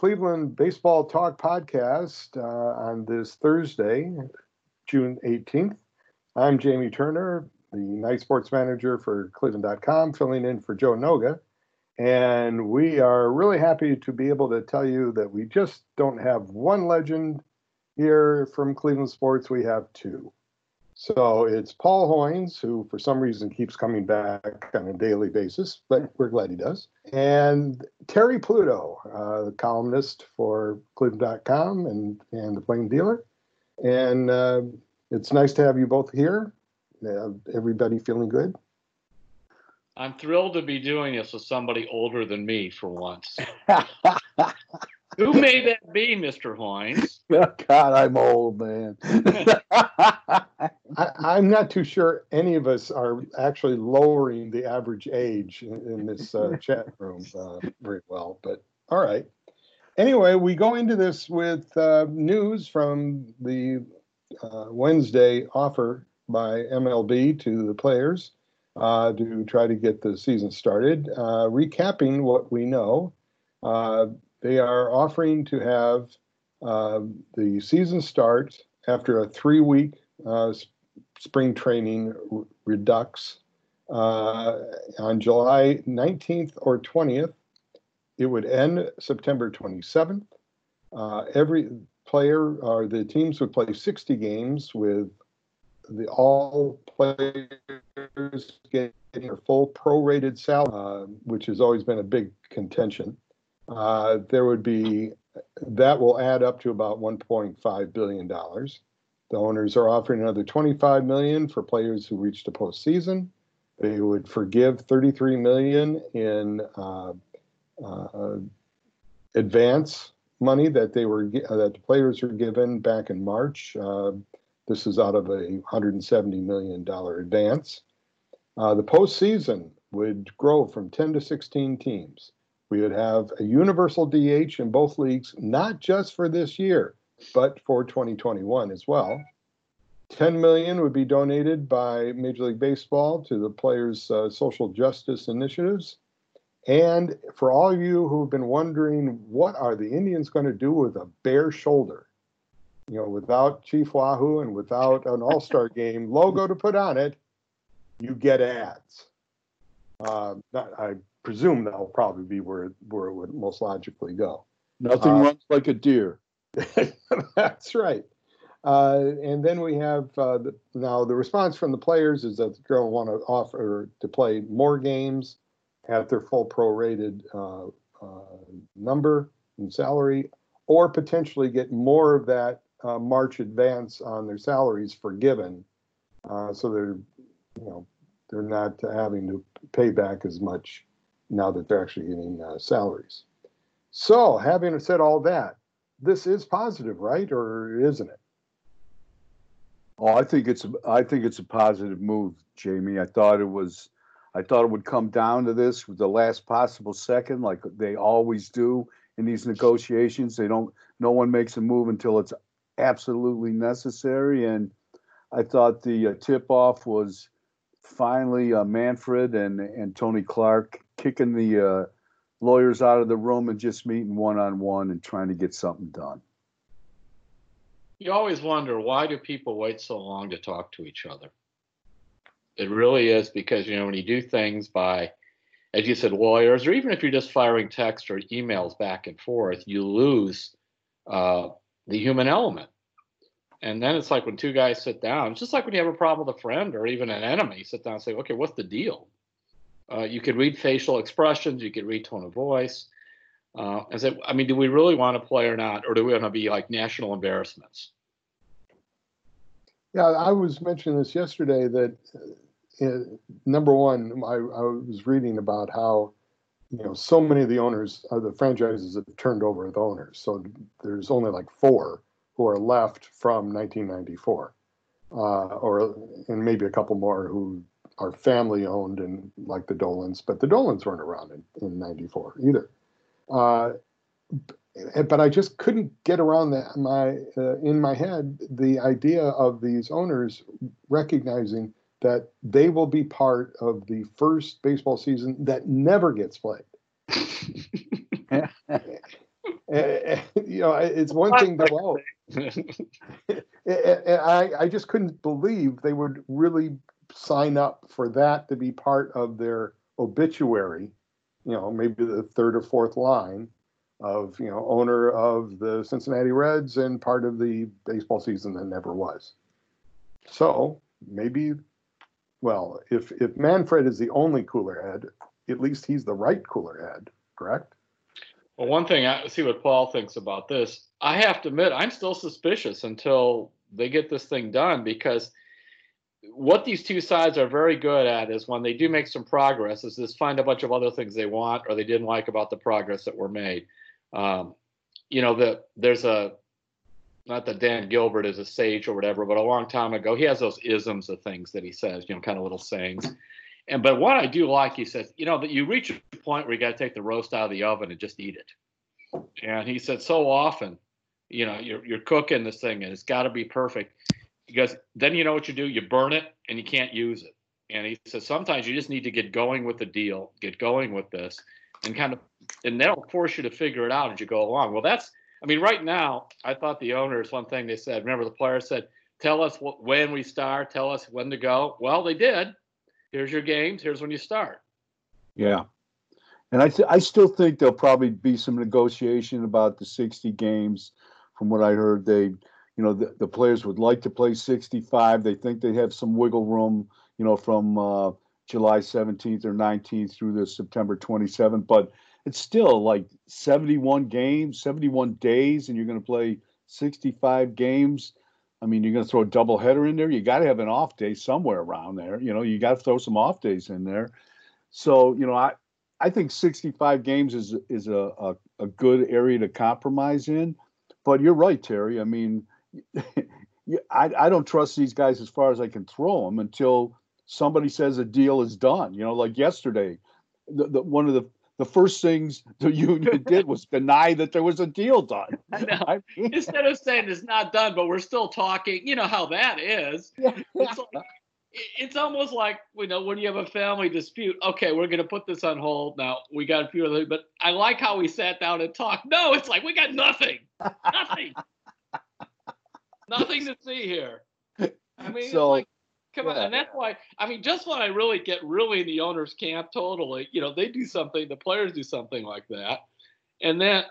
Cleveland Baseball Talk podcast uh, on this Thursday, June 18th. I'm Jamie Turner, the night sports manager for Cleveland.com, filling in for Joe Noga. And we are really happy to be able to tell you that we just don't have one legend here from Cleveland Sports, we have two. So it's Paul Hoynes, who for some reason keeps coming back on a daily basis, but we're glad he does. And Terry Pluto, uh, the columnist for Cleveland.com and, and the Plain Dealer. And uh, it's nice to have you both here. Uh, everybody feeling good? I'm thrilled to be doing this with somebody older than me for once. Who may that be, Mr. Hoynes? God, I'm old, man. I, am not too sure any of us are actually lowering the average age in, in this uh, chat room uh, very well, but all right. Anyway, we go into this with uh, news from the uh, Wednesday offer by MLB to the players uh, to try to get the season started. Uh, recapping what we know, they are offering to have the season start after a three week uh, spring training redux uh, on July 19th or 20th. It would end September 27th. Uh, every player or the teams would play 60 games with the all players getting their full prorated salary, uh, which has always been a big contention. Uh, there would be that will add up to about 1.5 billion dollars. The owners are offering another 25 million for players who reach the postseason. They would forgive 33 million in uh, uh, advance money that they were uh, that the players were given back in March. Uh, this is out of a 170 million dollar advance. Uh, the postseason would grow from 10 to 16 teams. We would have a universal DH in both leagues, not just for this year but for 2021 as well. 10 million would be donated by Major League Baseball to the players' uh, social justice initiatives. And for all of you who have been wondering, what are the Indians going to do with a bare shoulder? You know, without Chief Wahoo and without an All Star game logo to put on it, you get ads. Uh, I presume that'll probably be where where it would most logically go. Nothing uh, runs like a Deere. That's right. Uh, and then we have uh, the, now the response from the players is that they're going to want to offer to play more games at their full prorated uh, uh, number and salary, or potentially get more of that uh, March advance on their salaries forgiven, uh, so they're you know they're not having to pay back as much now that they're actually getting salaries. So, having said all that, this is positive, right, or isn't it? Oh, I think it's I think it's a positive move, Jamie. I thought it was, I thought it would come down to this with the last possible second, like they always do in these negotiations. They don't, no one makes a move until it's absolutely necessary. And I thought the uh, tip off was finally uh, Manfred and and Tony Clark kicking the uh, lawyers out of the room and just meeting one on one and trying to get something done. You always wonder why do people wait so long to talk to each other? It really is because you know when you do things by as you said, lawyers, or even if you're just firing text or emails back and forth, you lose uh, the human element. And then it's like when two guys sit down, it's just like when you have a problem with a friend or even an enemy, sit down and say, okay, what's the deal? Uh, you could read facial expressions, you could read tone of voice. Uh, and say, I mean, do we really want to play or not, or do we want to be like national embarrassments? Yeah, I was mentioning this yesterday that uh, number one, I, I, was reading about how you know so many of the owners, of the franchises have turned over the owners. So there's only like four who are left from 1994, uh, or and maybe a couple more who are family owned and like the Dolans, but the Dolans weren't around in, in 94 either. Uh, but I just couldn't get around that my uh, in my head the idea of these owners recognizing that they will be part of the first baseball season that never gets played. Eh, eh, eh, you know, it's one thing to well, I, I just couldn't believe they would really sign up for that to be part of their obituary. You know, maybe the third or fourth line of you know owner of the Cincinnati Reds and part of the baseball season that never was. So maybe, well, if if Manfred is the only cooler head, at least he's the right cooler head, correct? Well, one thing I see what Paul thinks about this. I have to admit, I'm still suspicious until they get this thing done because what these two sides are very good at is when they do make some progress, is just find a bunch of other things they want or they didn't like about the progress that were made. Um, you know, the, there's a not that Dan Gilbert is a sage or whatever, but a long time ago, he has those isms of things that he says, you know, kind of little sayings. And but what I do like, he says, you know, that you reach a point where you got to take the roast out of the oven and just eat it. And he said, so often, you know, you're you're cooking this thing and it's got to be perfect. Because then you know what you do, you burn it and you can't use it. And he says sometimes you just need to get going with the deal, get going with this, and kind of, and that'll force you to figure it out as you go along. Well, that's, I mean, right now, I thought the owners, one thing they said, remember the players said, tell us what, when we start, tell us when to go. Well, they did here's your games. Here's when you start. Yeah. And I, th- I still think there'll probably be some negotiation about the 60 games. From what I heard, they, you know, the, the players would like to play 65. They think they have some wiggle room, you know, from uh, July 17th or 19th through the September 27th. But it's still like 71 games, 71 days, and you're going to play 65 games. I mean, you're going to throw a double header in there. You got to have an off day somewhere around there. You know, you got to throw some off days in there. So, you know, I I think 65 games is is a, a, a good area to compromise in. But you're right, Terry. I mean, I I don't trust these guys as far as I can throw them until somebody says a deal is done. You know, like yesterday, the, the one of the the first things the union did was deny that there was a deal done. I mean, Instead of saying it's not done, but we're still talking, you know how that is. It's, like, it's almost like you know when you have a family dispute. Okay, we're going to put this on hold now. We got a few other, but I like how we sat down and talked. No, it's like we got nothing, nothing, nothing to see here. I mean, so, like Come yeah. on, and that's why I mean, just when I really get really in the owner's camp, totally, you know, they do something, the players do something like that, and then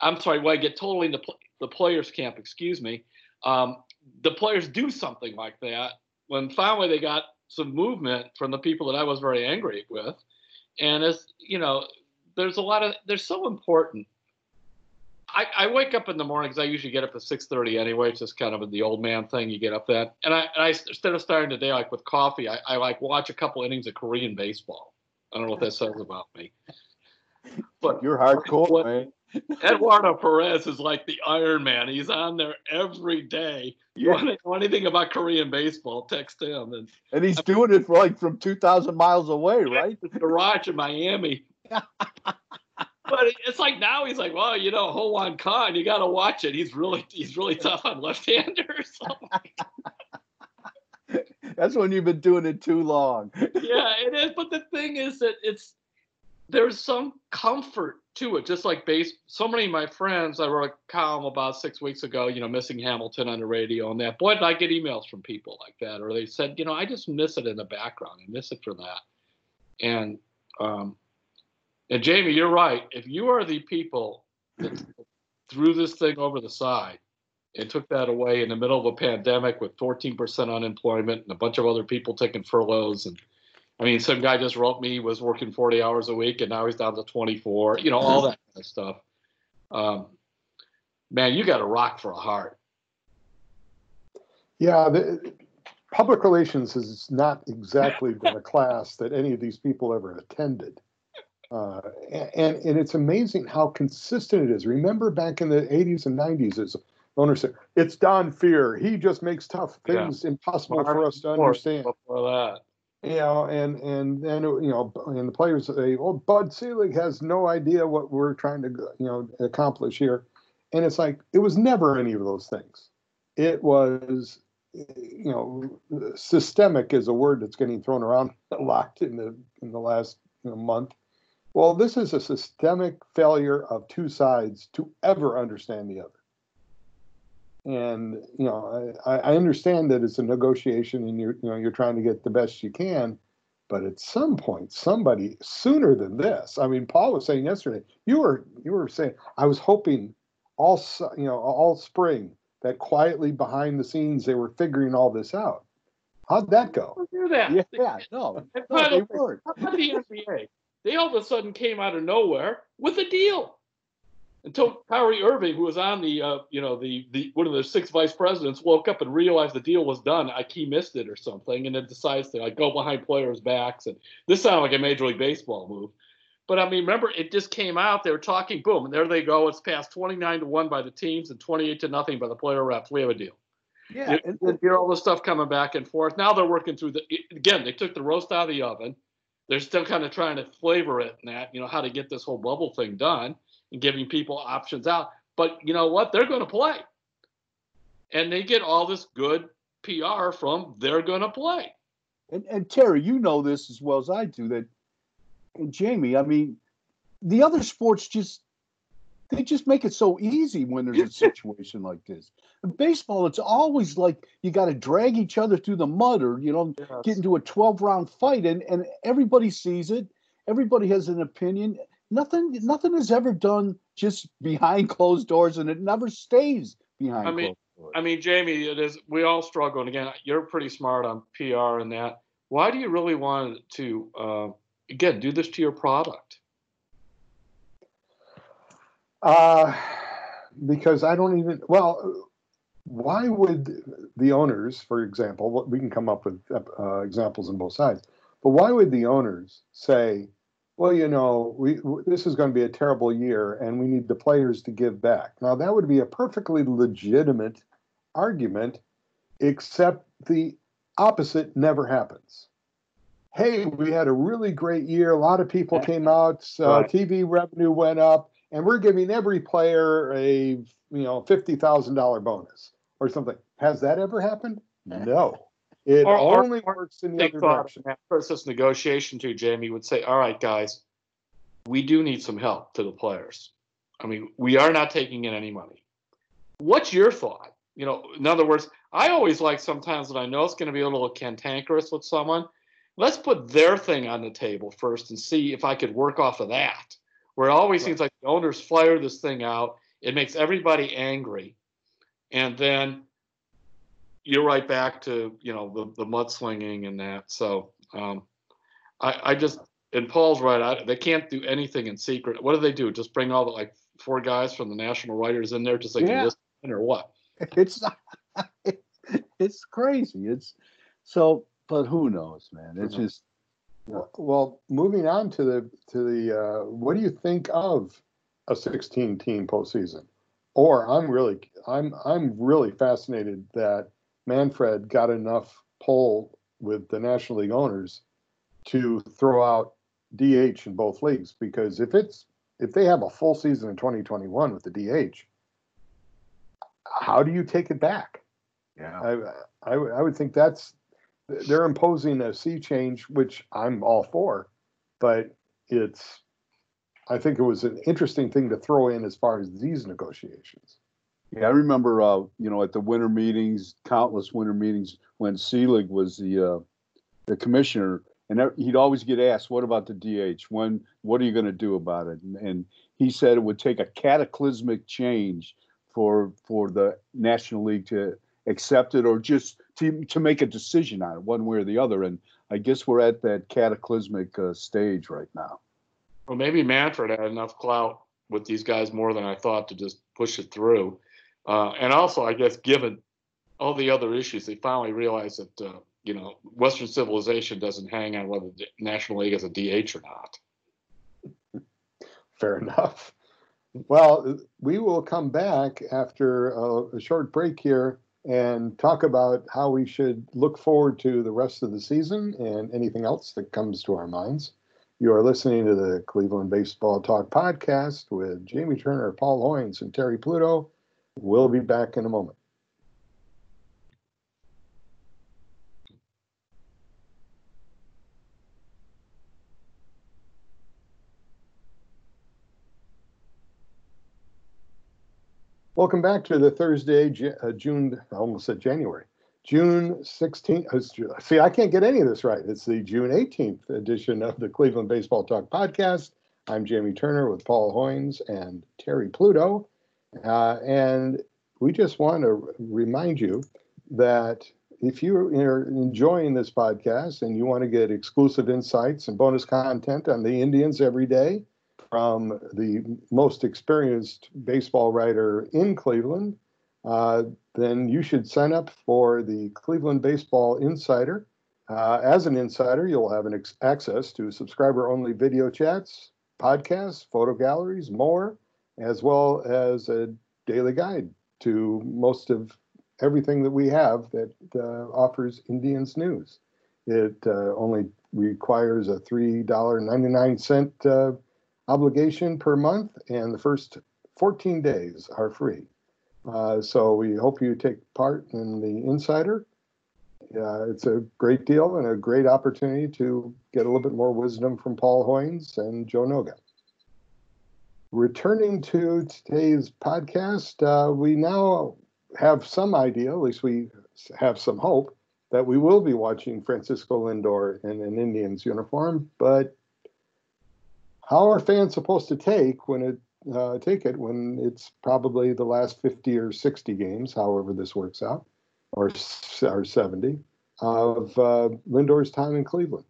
I'm sorry, when I get totally in the the players' camp, excuse me, um, the players do something like that when finally they got some movement from the people that I was very angry with, and as you know, there's a lot of they're so important I, I, wake up in the morning because I usually get up at six thirty anyway. It's just kind of the old man thing. You get up then, and I, and I instead of starting the day like with coffee, I, I like watch a couple innings of Korean baseball. I don't know what that says about me. But you're hardcore, man. Eduardo Perez is like the Iron Man. He's on there every day. You yeah. want to know anything about Korean baseball? Text him. And, and he's I mean, doing it for like from two thousand miles away, right? The garage in Miami. but it's like now he's like, well, you know, Ho-Won Khan, you got to watch it. He's really he's really tough on left-handers. That's when you've been doing it too long. yeah, it is. But the thing is that it's there's some comfort to it. Just like base, so many of my friends, I wrote a column about six weeks ago, you know, missing Hamilton on the radio and that. Boy, did I get emails from people like that, or they said, you know, I just miss it in the background. I miss it for that. And um, And Jamie, you're right. If you are the people that threw this thing over the side and took that away in the middle of a pandemic with 14% unemployment and a bunch of other people taking furloughs and I mean, some guy just wrote me was working 40 hours a week and now he's down to 24. You know, all that kind of stuff. Um, man, you got a rock for a heart. Yeah, the, public relations has not exactly been a class that any of these people ever attended. Uh, and and it's amazing how consistent it is. Remember back in the 80s and 90s, as owners said, it's Don Fehr. He just makes tough things yeah. impossible for us to understand. Before that. You know, and and then you know, and the players say, "Well, Bud Selig has no idea what we're trying to you know accomplish here," and it's like it was never any of those things. It was, you know, systemic is a word that's getting thrown around a lot in the in the last you know, month. Well, this is a systemic failure of two sides to ever understand the other. And you know, I, I understand that it's a negotiation, and you're you know you're trying to get the best you can. But at some point, somebody sooner than this. I mean, Paul was saying yesterday. You were you were saying I was hoping all you know all spring that quietly behind the scenes they were figuring all this out. How'd that go? Do that. Yeah, no, no they weren't. The NBA, they all of a sudden came out of nowhere with a deal until Kyrie Irving, who was on the, uh, you know, the the one of the six vice presidents, woke up and realized the deal was done. Like he missed it or something, and then decides to like go behind players' backs. And this sounded like a Major League Baseball move. But I mean, remember, it just came out. They were talking, boom, and there they go. It's past 29 to one by the teams and 28 to nothing by the player reps. We have a deal. Yeah, and, and hear all the stuff coming back and forth. Now they're working through the. Again, they took the roast out of the oven. They're still kind of trying to flavor it and that, you know, how to get this whole bubble thing done and giving people options out. But you know what? They're going to play. And they get all this good PR from they're going to play. And, and Terry, you know this as well as I do that, Jamie, I mean, the other sports just they just make it so easy when there's a situation like this. In baseball, it's always like you got to drag each other through the mud or, you know, yes. get into a 12 round fight and, and everybody sees it. Everybody has an opinion nothing nothing is ever done just behind closed doors and it never stays behind I mean, doors. I mean, Jamie, it is we all struggle. And again, you're pretty smart on PR and that. Why do you really want to uh, again do this to your product? Uh because I don't even well why would the owners, for example, we can come up with uh, examples on both sides, but why would the owners say, well, you know, we, this is going to be a terrible year and we need the players to give back. Now, that would be a perfectly legitimate argument, except the opposite never happens. Hey, we had a really great year. A lot of people came out. Uh, right. TV revenue went up, and we're giving every player a you know fifty thousand dollar bonus or something. Has that ever happened? Eh. No. It or, only or, works in the other direction. That process negotiation too, Jamie would say, "All right, guys, we do need some help to the players. I mean, we are not taking in any money. What's your thought? You know, in other words, I always like sometimes when I know it's going to be a little cantankerous with someone, let's put their thing on the table first and see if I could work off of that. Where it always right. seems like the owners flare this thing out, it makes everybody angry, and then you're right back to you know the the mudslinging and that. So um, I I just and Paul's right. I, they can't do anything in secret. What do they do? Just bring all the like four guys from the national writers in there to say yeah. listen or what? It's it's crazy. It's so, but who knows, man? It's mm-hmm. just. Well, moving on to the to the uh, what do you think of a 16 team postseason? Or I'm really I'm I'm really fascinated that Manfred got enough pull with the National League owners to throw out DH in both leagues because if it's if they have a full season in 2021 with the DH, how do you take it back? Yeah, I, I, I would think that's they're imposing a sea change, which I'm all for, but it's I think it was an interesting thing to throw in as far as these negotiations. Yeah, I remember, uh, you know, at the winter meetings, countless winter meetings when Selig was the uh, the commissioner, and he'd always get asked, "What about the DH? When? What are you going to do about it?" And, and he said it would take a cataclysmic change for for the National League to accept it or just to to make a decision on it, one way or the other. And I guess we're at that cataclysmic uh, stage right now. Well, maybe Manfred had enough clout with these guys more than I thought to just push it through. Uh, and also, I guess, given all the other issues, they finally realized that uh, you know Western civilization doesn't hang on whether the National League has a DH or not. Fair enough. Well, we will come back after a, a short break here and talk about how we should look forward to the rest of the season and anything else that comes to our minds. You are listening to the Cleveland Baseball Talk podcast with Jamie Turner, Paul Hoynes, and Terry Pluto. We'll be back in a moment. Welcome back to the Thursday, uh, June, I almost said January, June 16th. Uh, see, I can't get any of this right. It's the June 18th edition of the Cleveland Baseball Talk podcast. I'm Jamie Turner with Paul Hoynes and Terry Pluto. Uh, and we just want to remind you that if you are enjoying this podcast and you want to get exclusive insights and bonus content on the Indians every day, from the most experienced baseball writer in Cleveland, uh, then you should sign up for the Cleveland Baseball Insider. Uh, as an insider, you'll have an ex- access to subscriber only video chats, podcasts, photo galleries, more, as well as a daily guide to most of everything that we have that uh, offers Indians news. It uh, only requires a $3.99 uh, obligation per month, and the first 14 days are free. Uh, so we hope you take part in the Insider. Uh, it's a great deal and a great opportunity to get a little bit more wisdom from Paul Hoynes and Joe Noga. Returning to today's podcast, uh, we now have some idea, at least we have some hope, that we will be watching Francisco Lindor in an Indians uniform, but how are fans supposed to take when it uh, take it when it's probably the last 50 or 60 games, however this works out, or, or 70 of uh, Lindor's time in Cleveland?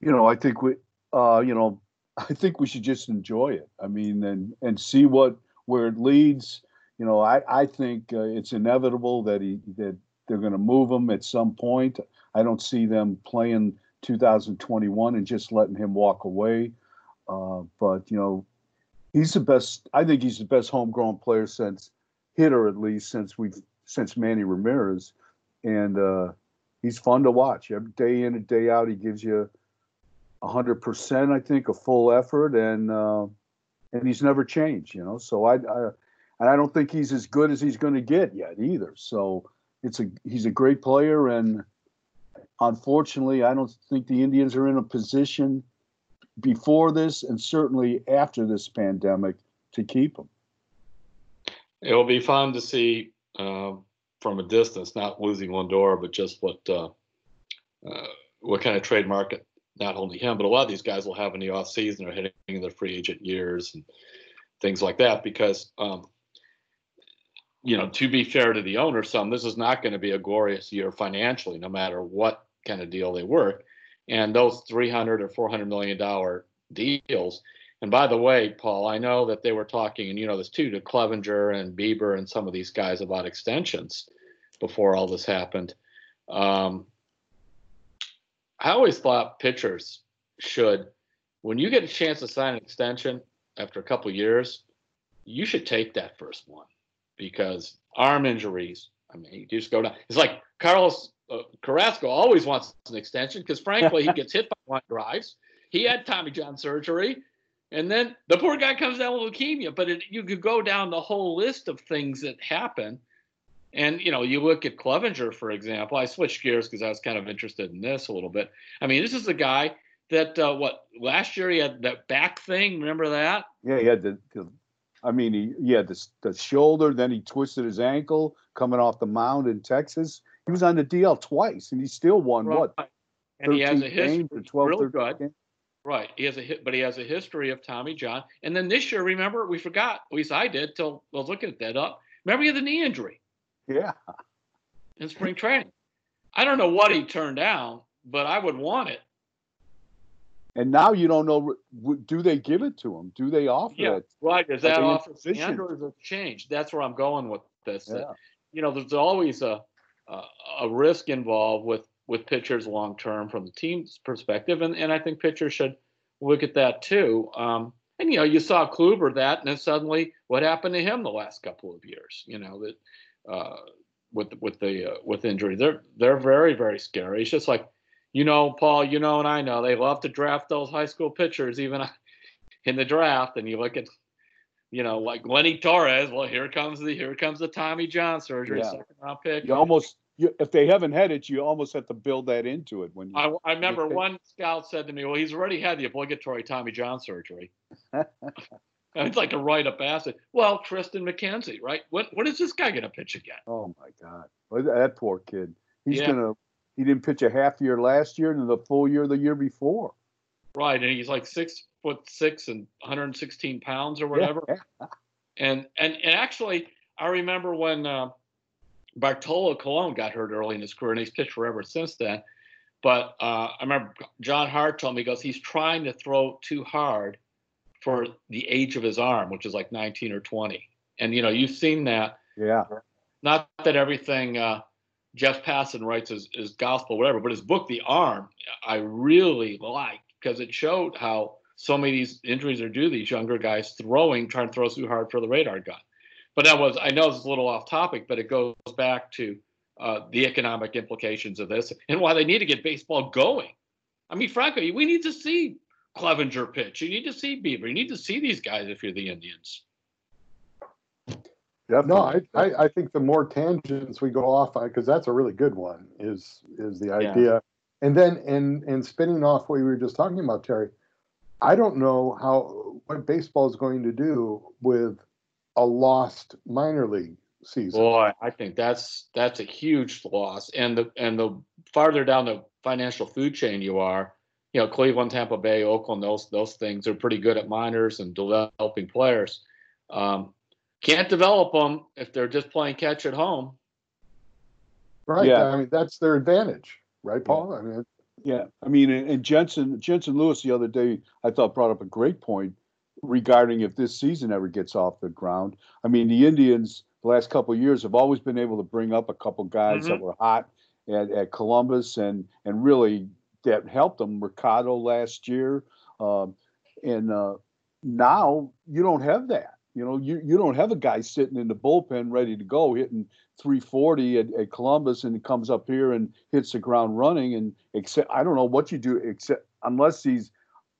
You know, I think we, uh, you know, I think we should just enjoy it. I mean, and and see what where it leads. You know, I I think uh, it's inevitable that he that they're going to move him at some point. I don't see them playing 2021 and just letting him walk away. Uh, but you know, he's the best. I think he's the best homegrown player since hitter at least since we've since Manny Ramirez, and uh, he's fun to watch. Every day in and day out, he gives you hundred percent. I think a full effort, and uh, and he's never changed. You know, so I, I and I don't think he's as good as he's going to get yet either. So it's a he's a great player and unfortunately, I don't think the Indians are in a position before this and certainly after this pandemic to keep them. It will be fun to see uh, from a distance, not losing Lindor, but just what uh, uh, what kind of trade market not only him, but a lot of these guys will have in the off season or hitting their free agent years and things like that. Because um, you know, to be fair to the owner, some this is not going to be a glorious year financially, no matter what kind of deal they work. And those 300 or 400 million dollar deals. And by the way, Paul, I know that they were talking, and you know this too, to Clevinger and Bieber and some of these guys about extensions before all this happened. Um, I always thought pitchers should, when you get a chance to sign an extension after a couple years, you should take that first one because arm injuries. I mean, you just go down. It's like Carlos uh, Carrasco always wants an extension because, frankly, he gets hit by line drives. He had Tommy John surgery, and then the poor guy comes down with leukemia. But it, you could go down the whole list of things that happen. And you know, you look at Clevinger, for example. I switched gears because I was kind of interested in this a little bit. I mean, this is the guy that uh, what last year he had that back thing. Remember that? Yeah, he had the, the I mean, he, he had the, the shoulder, then he twisted his ankle coming off the mound in Texas he was on the DL twice, and he still won right. what and he has a history. 12, really good. games. Right. He has a hit, but he has a history of Tommy John. And then this year, remember, we forgot. At least I did. Till I was looking at that up. Remember, he had the knee injury Yeah. in spring training. I don't know what he turned down, but I would want it. And now you don't know. Do they give it to him? Do they offer Yeah. it? Right. Does Are that offer position? Andrews have changed? That's where I'm going with this. that, Yeah. you know, there's always a a, a risk involved with with pitchers long term from the team's perspective, and and I think pitchers should look at that too. Um, and you know, you saw Kluber that, and then suddenly, what happened to him the last couple of years? You know that uh, with with the uh, with injury, they're they're very very scary. It's just like you know, Paul, you know, and I know they love to draft those high school pitchers even in the draft, and you look at you know, like Lenny Torres. Well, here comes the here comes the Tommy John surgery, Yeah. second round pick. You almost, you, if they haven't had it, you almost have to build that into it when you. I, I remember one scout said to me, "Well, he's already had the obligatory Tommy John surgery." it's like a rite of passage. Well, Triston McKenzie, right? What what is this guy going to pitch again? oh my God, that poor kid. He's Yeah. gonna. He didn't pitch a half year last year and the full year the year before. Right, and he's like six foot six and 116 pounds or whatever. Yeah. And and and actually, I remember when uh, Bartolo Colon got hurt early in his career, and he's pitched forever since then. But uh, I remember John Hart told me he goes, he's trying to throw too hard for the age of his arm, which is like 19 or 20. And you know, you've seen that. Yeah. Not that everything uh, Jeff Passan writes his, is gospel, whatever, but his book, The Arm, I really liked because it showed how so many of these injuries are due to these younger guys throwing, trying to throw too hard for the radar gun. But that was, I know it's a little off topic, but it goes back to uh, the economic implications of this and why they need to get baseball going. I mean, frankly, we need to see Clevinger pitch. You need to see Bieber. You need to see these guys if you're the Indians. No, I, Definitely. I, I think the more tangents we go off on, because that's a really good one, is is the idea. And then and and spinning off what you were just talking about, Terry, I don't know how what baseball is going to do with a lost minor league season. Boy, I think that's that's a huge loss. And the and the farther down the financial food chain you are, you know, Cleveland, Tampa Bay, Oakland, those those things are pretty good at minors and developing players. Um, can't develop them if they're just playing catch at home. right. Yeah. I mean, that's their advantage, right, Paul? I mean, Yeah, I mean, and and Jensen Jensen Lewis the other day I thought brought up a great point regarding if this season ever gets off the ground. I mean, the Indians the last couple of years have always been able to bring up a couple guys that were hot at, at Columbus and and really that helped them. Mercado last year, um, and uh, now you don't have that. You know, you you don't have a guy sitting in the bullpen ready to go hitting 340 at, at Columbus and he comes up here and hits the ground running and except I don't know what you do except unless he's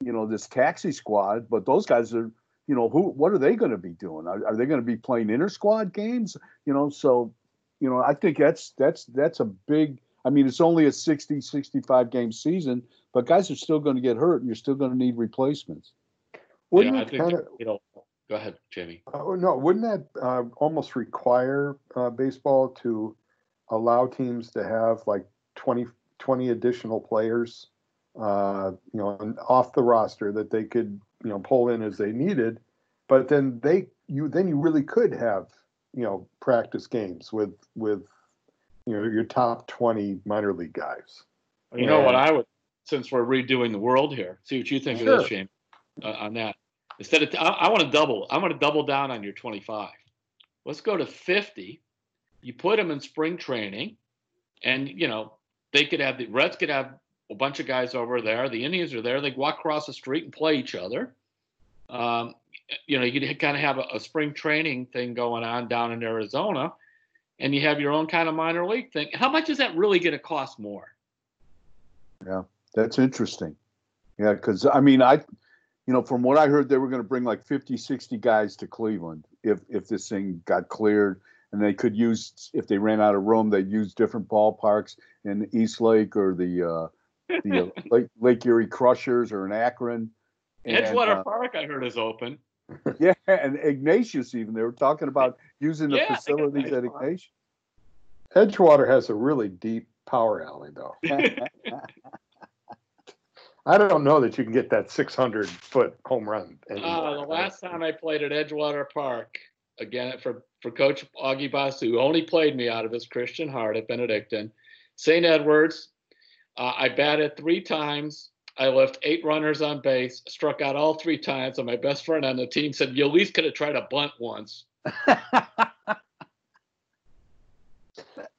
you know this taxi squad but those guys are you know who what are they going to be doing are, are they going to be playing inter squad games you know so you know I think that's that's that's a big I mean it's only a 60 65 game season but guys are still going to get hurt and you're still going to need replacements wouldn't yeah, I it think kind of you know. Go ahead, Jamie. Oh no! Wouldn't that uh, almost require uh, baseball to allow teams to have like 20, 20 additional players, uh, you know, off the roster that they could you know pull in as they needed, but then they you then you really could have you know practice games with with you know your top twenty minor league guys. You know what I would, since we're redoing the world here, see what you think of this, Jamie, uh, on that. Instead of, I, want to double. I want to double down on your 25. Let's go to 50. You put them in spring training, and you know they could have the Reds could have a bunch of guys over there. The Indians are there. They walk across the street and play each other. Um, you know, you could kind of have a, a spring training thing going on down in Arizona, and you have your own kind of minor league thing. How much is that really going to cost more? Yeah, that's interesting. Yeah, because I mean, I, you know, from what I heard, they were going to bring like 50, 60 guys to Cleveland if if this thing got cleared, and they could use if they ran out of room, they'd use different ballparks in East Lake or the uh, the uh, Lake Lake Erie Crushers or in Akron. Edgewater uh, Park, I heard, is open. yeah, and Ignatius even they were talking about using the Yeah, facilities nice at. Ignatius. Edgewater has a really deep power alley though. I don't know that you can get that 600 foot home run. Anymore. Uh, the last time I played at Edgewater Park, again for for Coach Augie Basu, who only played me out of his Christian heart at Benedictine, St. Edwards. Uh, I batted three times. I left eight runners on base, struck out all three times, and my best friend on the team said, "You at least could have tried a bunt once."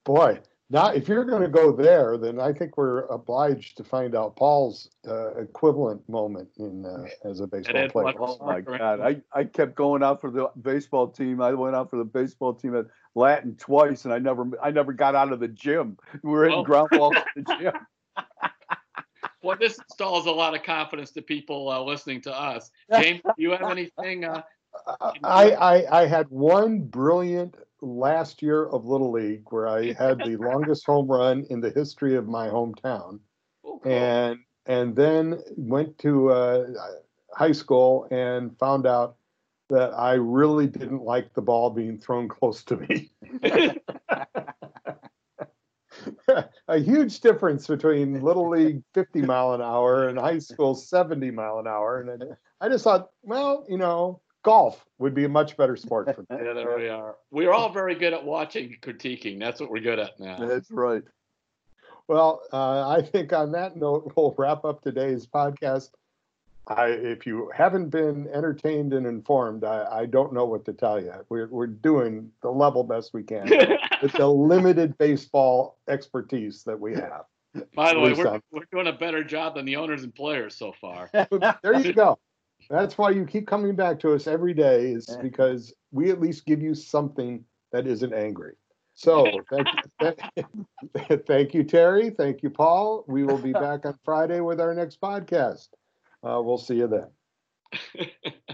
Boy, now if you're going to go there, then I think we're obliged to find out Paul's uh, equivalent moment in uh, as a baseball Ed player. Watson. Oh my God! I, I kept going out for the baseball team. I went out for the baseball team at Latin twice, and I never I never got out of the gym. We were hitting Oh. ground balls in the gym. Well, this installs a lot of confidence to people uh, listening to us. James, do you have anything? Uh, I, I I had one brilliant last year of Little League where I had the longest home run in the history of my hometown, oh, cool. and and then went to uh, high school and found out that I really didn't like the ball being thrown close to me. a huge difference between little league 50 mile an hour and high school 70 mile an hour and i just thought well you know golf would be a much better sport for me yeah, there we are. We're all very good at watching critiquing. That's what we're good at now. That's right. well uh, i think on that note we'll wrap up today's podcast I, if you haven't been entertained and informed, I, I don't know what to tell you. We're, we're doing the level best we can with the limited baseball expertise that we have. By the way, we're, we're doing a better job than the owners and players so far. there you go. That's why you keep coming back to us every day, is because we at least give you something that isn't angry. So thank you, thank, you, Terry. Thank you, Paul. We will be back on Friday with our next podcast. Uh, we'll see you then.